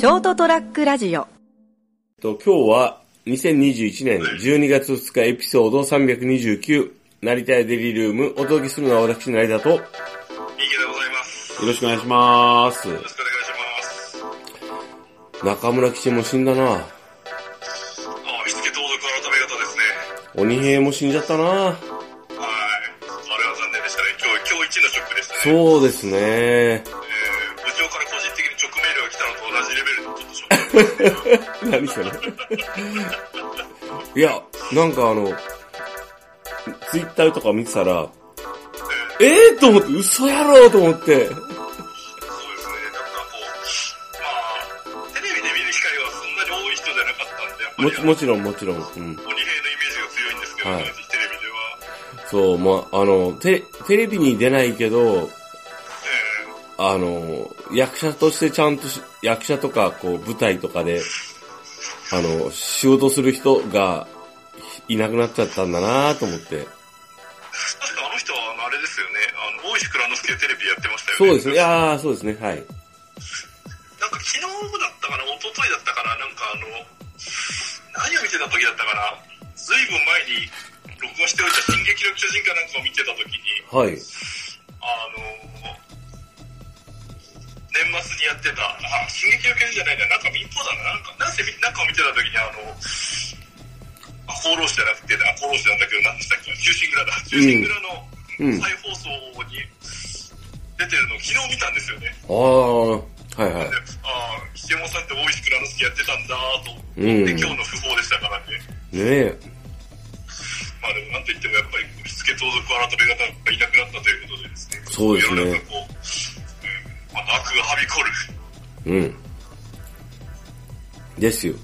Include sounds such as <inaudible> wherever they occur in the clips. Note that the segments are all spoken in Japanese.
ショートトラックラジオと今日は2021年12月2日エピソード329成田屋デリルームお届けするのは私成田とよ右でございます。よろしくお願いします。ろしくお願いします。中村吉も死んだな。ああ、見つけ盗賊改め方ですね。鬼平も死んじゃったな。はい。あれは残念でしたね。今日、今日一のショックでしたね。そうですね。<laughs> 何それいや、なんかあの、ツイッターとか見てたら、ええー、と思って、嘘やろうと思って。そうですね。なんかこう、まあ、テレビで見る機会はそんなに多い人じゃなかったんで、もち、もちろんもちろん。うん。鬼平のイメージが強いんですけど、はいテレビでは。そう、まあ、あの、テテレビに出ないけど、えあの、役者としてちゃんとし、役者とか、こう、舞台とかで、あの、仕事する人がいなくなっちゃったんだなと思って。ー、確かあの人はあれですよね。あの、大石蔵之介テレビやってましたよね。そうですね。いやー、そうですね。はい。なんか昨日だったかな、一昨日だったかな、なんかあの、何を見てた時だったかな、ずいぶん前に録画しておいた進撃の巨人かなんかを見てた時に、はい。末にやってた、あ、進撃の巨人じゃないな、なんか民放だな、なんか、なんせなんかを見てた時にあの、あ、放浪士じゃなくて、あ、放浪士なんだけど、何でしたっけ、忠臣蔵だ、忠臣蔵のうん。再放送に出てるのを昨日見たんですよね。あー、はいはいで。ああ、吉右衛門さんって大石蔵之介やってたんだと思って、うん。今日の訃報でしたからね。ねえ。まあでもなんといってもやっぱり、火付盗賊改め方がいなくなったということでですね。そうですね悪がはびこる。うん。ですよ。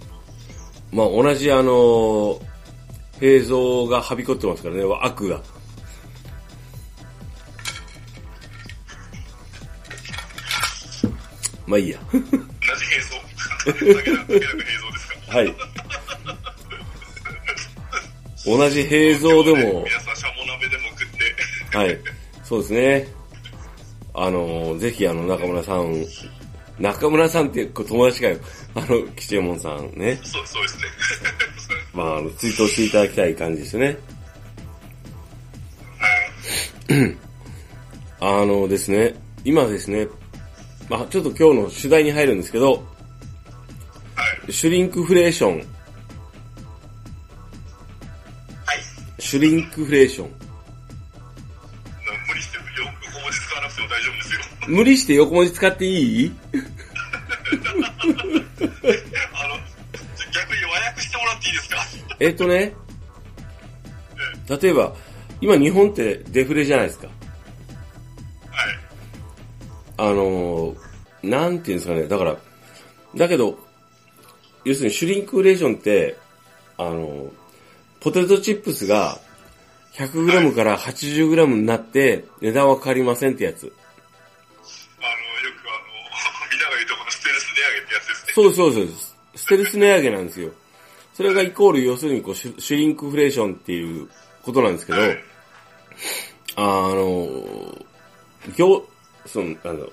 まあ、同じあの、平蔵がはびこってますからね、悪が。まあいいや。同じ平蔵。だけだけなく平蔵ですか。はい。同じ平蔵でも、皆さん、シャモ鍋でも食って。はい。そうですね。あの、ぜひあの、中村さん、中村さんって友達かよ。あの、吉右衛門さんね。そう、そうですね。<laughs> まあ、あの、ツイートしていただきたい感じですね。はいあのですね、今ですね、まあちょっと今日の取材に入るんですけど、はい。シュリンクフレーション、はい。シュリンクフレーション。無理して横文字使っていい？あの、逆に和訳してもらっていいですか？えっとね、例えば、今日本ってデフレじゃないですか。はい。あのー、なんていうんですかね、だから、だけど、要するにシュリンクフレーションって、あのー、ポテトチップスが 100g から 80g になって値段は変わりませんってやつ。そうそうそうです。ステルス値上げなんですよ。それがイコール要するにこうシュシュリンクフレーションっていうことなんですけど、あの、業、その、なんだろう、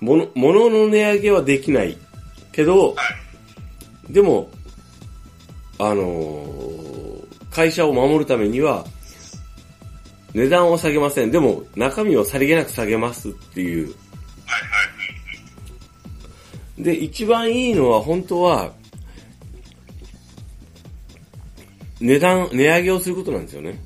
物、の値上げはできないけど、でも、あの、会社を守るためには、値段を下げません。でも、中身をさりげなく下げますっていう。で、一番いいのは、本当は、値段、値上げをすることなんですよね。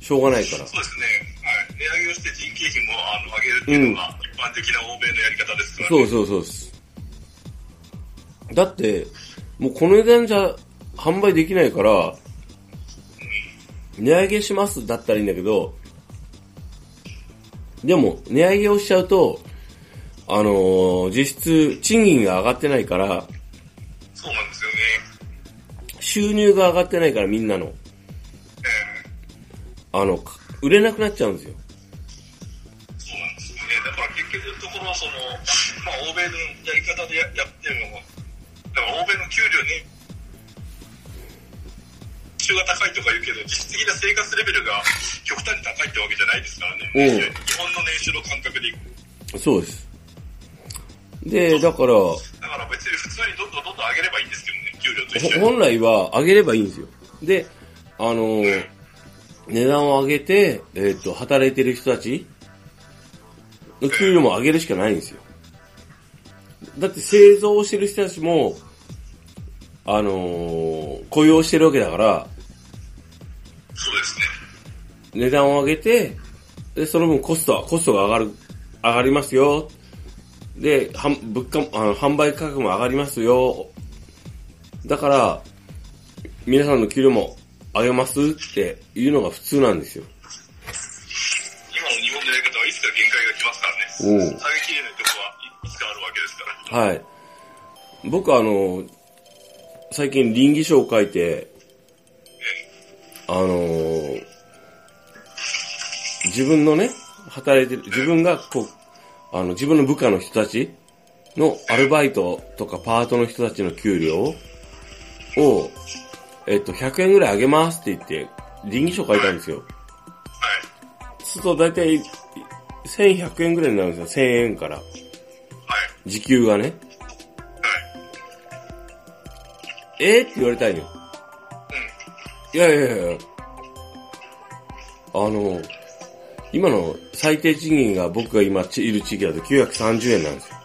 しょうがないから。そうですね。はい。値上げをして人件費もあの上げるっていうのが一般的な欧米のやり方ですからね。そうそうそうです。だって、もうこの値段じゃ販売できないから、値上げしますだったらいいんだけど、でも、値上げをしちゃうと、あのー実質、賃金が上がってないから、そうなんですよね。収入が上がってないからみんなの、えあの、か売れなくなっちゃうんですよ。えそうなんですよね。だから結局のところ、その、まあ欧米のやり方でややってるのも、だから欧米の給料ね、収が高いとか言うけど、実質的な生活レベルが極端に高いってわけじゃないですからね。うん日本の年収の感覚でいく。そうです。で、だから、だから別に普通にと一緒に。ほ本来は上げればいいんですよ。で、あのー値段を上げて、えっ、と、働いてる人たちの給料も上げるしかないんですよ。だって製造してる人たちも、あのー雇用してるわけだから、そうですね。値段を上げて、で、その分コストは、コストが上がる、上がりますよ。で、物価も、あの、販売価格も上がりますよ。だから、皆さんの給料も上げますっていうのが普通なんですよ。今の日本のやり方はいつか限界が来ますからね。おう下げきれないとこはいつかあるわけですから。はい。僕はあの、最近倫理書を書いて、あのー自分のね、働いてる、自分がこう、あの、自分の部下の人たちのアルバイトとかパートの人たちの給料を、えっと、100円ぐらい上げますって言って、倫理書書いたんですよ。はい。すると大体、1100円ぐらいになるんですよ。1000円から。はい。時給がね。はい。えー、って言われたいのよ。いやいやいやあの、今の最低賃金が僕が今いる地域だと930円なんですよ。は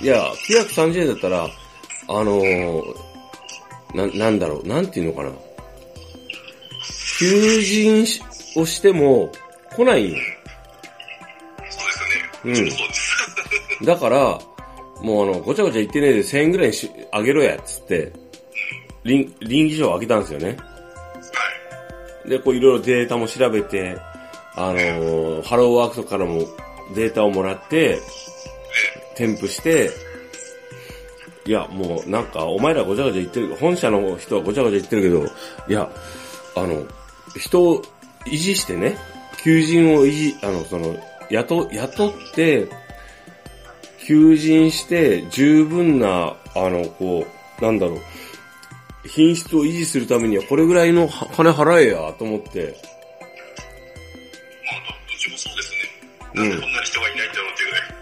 い。いや、930円だったら、あのーな、なんだろう、なんていうのかな。求人しをしても来ないんよ。そうですよね。うん。だから、もうあの、ごちゃごちゃ言ってねえで1000円ぐらいにし、あげろや、つって、倫倫理書をあげたんですよね。で、こういろいろデータも調べて、あのーハローワークとかからもデータをもらって、添付して、いや、もうなんか、お前らごちゃごちゃ言ってる、本社の人はごちゃごちゃ言ってるけど、いや、あの、人を維持してね、求人を維持、あの、その、雇、雇って、求人して、十分な、あの、こう、なんだろう、品質を維持するためにはこれぐらいのは金払えや、と思って、まあ、どっちもそうですね。うんなんでこんなに人がいないんだろうっていうぐらい、費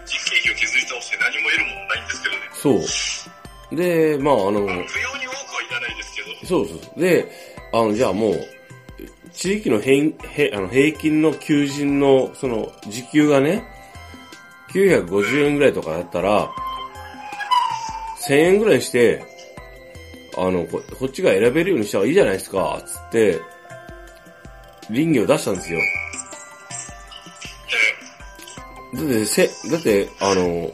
を削り倒して何も得るものないんですけどね。そう。で、まああの、不要に多くはいらないですけど、そうそうそう。で、あの、じゃあもう、地域の平平あの平均の求人の、その、時給がね、950円ぐらいとかだったら、1000円ぐらいにして、あの、ここっちが選べるようにした方がいいじゃないですか、つって、倫理を出したんですよ。えだって、せ、だって、あの、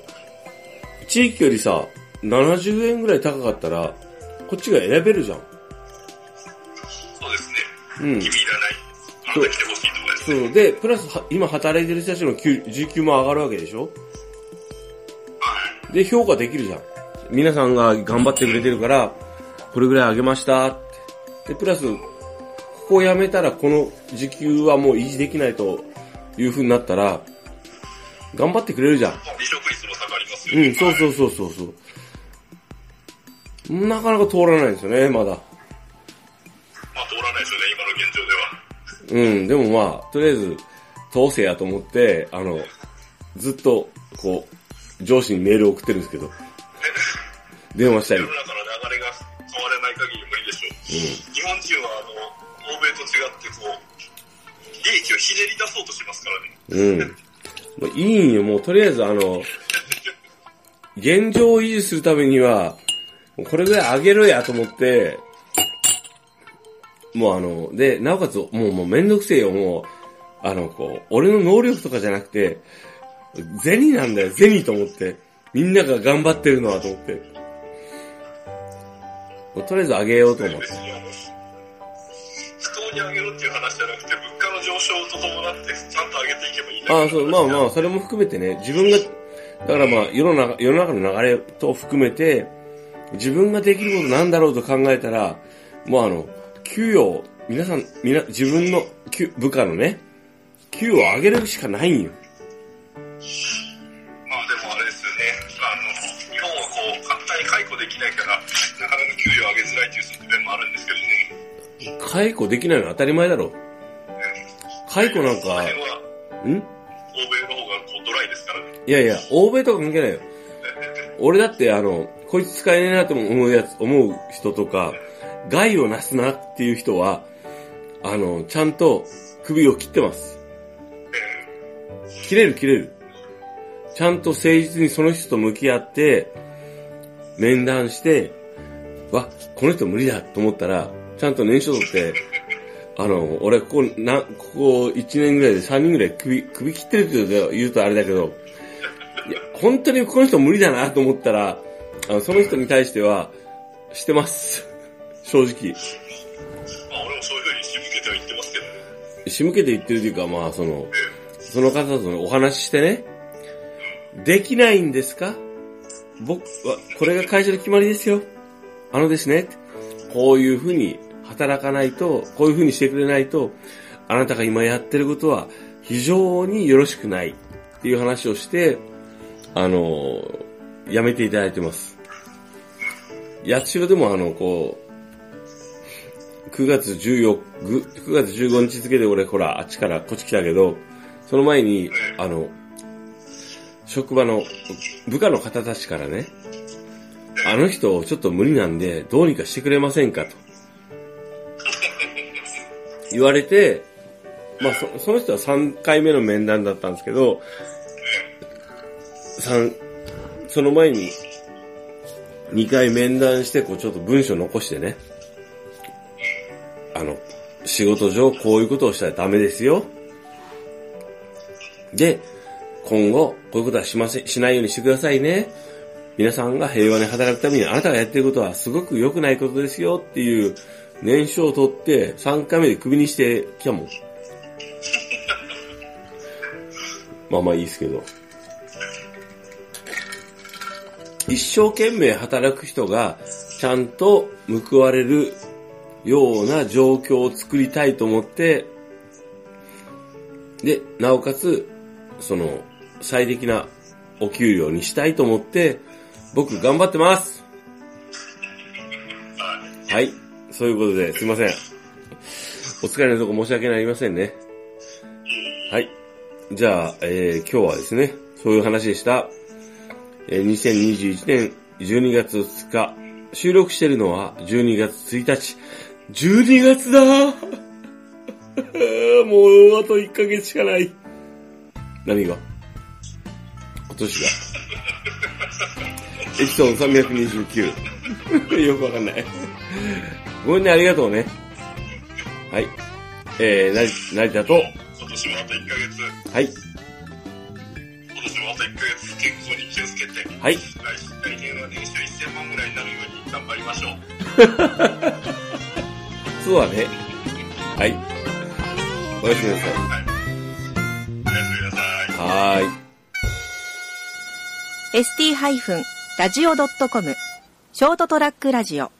地域よりさ、70円ぐらい高かったら、こっちが選べるじゃん。ーそうですね。うん。意味いらない。あなた来てほしいとかですね。そう。で、プラスは、今働いてる人たちの給時給も上がるわけでしょ？はい。で、評価できるじゃん。皆さんが頑張ってくれてるから、これぐらい上げましたって。で、プラス、ここを辞めたらこの時給はもう維持できないという風になったら、頑張ってくれるじゃん。まあ、離職率も下がりますよね。うん、そうそうそうそうそう。なかなか通らないんですよね、まだ。まあ、通らないですよね、今の現状では。うん、でもまあ、とりあえず、通せやと思って、あの、ずっと、こう、上司にメールを送ってるんですけど、<laughs> 電話したり日本人は、あの、欧米と違って、こう、利益をひねり出そうとしますからね。うん。もういいんよ、もうとりあえずあの、現状を維持するためには、もうこれぐらい上げろやと思って、もうあの、で、なおかつ、もうもうめんどくせえよ、もう、あの、こう、俺の能力とかじゃなくて、銭なんだよ、銭と思って。みんなが頑張ってるのはと思って。とりあえず上げようと思って別。にあの、不当に上げろっていう話じゃなくて、物価の上昇と伴って、ちゃんと上げていけばいいだけああ、そう、まあまあ、それも含めてね、自分が、だからまあ、世の中、世の中の流れと含めて、自分ができることなんだろうと考えたら、もうあの、給与、皆さん、みな、自分の給部下のね、給与を上げるしかないんよ。解雇できないのは当たり前だろ。解雇なんか、ん？欧米の方がこうドライですからね。いやいや、欧米とか関係ないよ。俺だってあの、こいつ使えねえなと思うやつ、思う人とか、害をなすなっていう人は、あの、ちゃんと首を切ってます。切れる切れる。ちゃんと誠実にその人と向き合って、面談して、わ、この人無理だと思ったら、ちゃんと年書取って、あの、俺、ここ、な、ここ1年ぐらいで3人ぐらい首、首切ってるって言うとあれだけど、いや、本当にこの人無理だなと思ったら、あの、その人に対しては、してます。<laughs> 正直。まあ俺もそういう風に仕向けては言ってますけどね。仕向けて言ってるというか、まあ、その、その方とねお話ししてね、できないんですか？僕は、これが会社の決まりですよ。あのですね、こういうふうに働かないと、こういうふうにしてくれないと、あなたが今やってることは非常によろしくないっていう話をして、あの、やめていただいてます。八代でもあの、こう、9月14、9月15日付で俺ほら、あっちからこっち来たけど、その前に、あの、職場の部下の方たちからね、あの人ちょっと無理なんで、どうにかしてくれませんかと。言われて、まあそその人は3回目の面談だったんですけど、三その前に2回面談して、こうちょっと文章残してね、あの、仕事上こういうことをしたらダメですよ。で、今後、こういうことはしません、しないようにしてくださいね。皆さんが平和に働くためにあなたがやってることはすごく良くないことですよっていう年書を取って3回目でクビにしてきたもん。<laughs> まあまあいいですけど。一生懸命働く人がちゃんと報われるような状況を作りたいと思って、で、なおかつ、その、最適なお給料にしたいと思って、僕頑張ってますはい。そういうことで、すいません。お疲れのとこ申し訳ありませんね。はい。じゃあ、えー、今日はですね、そういう話でした。えー、2021年12月2日、収録してるのは12月1日。12月だー <laughs> もうあと1ヶ月しかない。何が?今年が?エピソード329。<laughs> よくわかんない。ごめんね、ありがとうね。はい。えー、なり、成田と、今年もあと1ヶ月、はい。今年もあと1ヶ月健康に気をつけて、はい。来来年は年収1000万ぐらいになるように頑張りましょう。<laughs> そうだね。はい。おやすみなさい。はい。おやすみなさい。はーい。ST-radio.com ショートトラックラジオ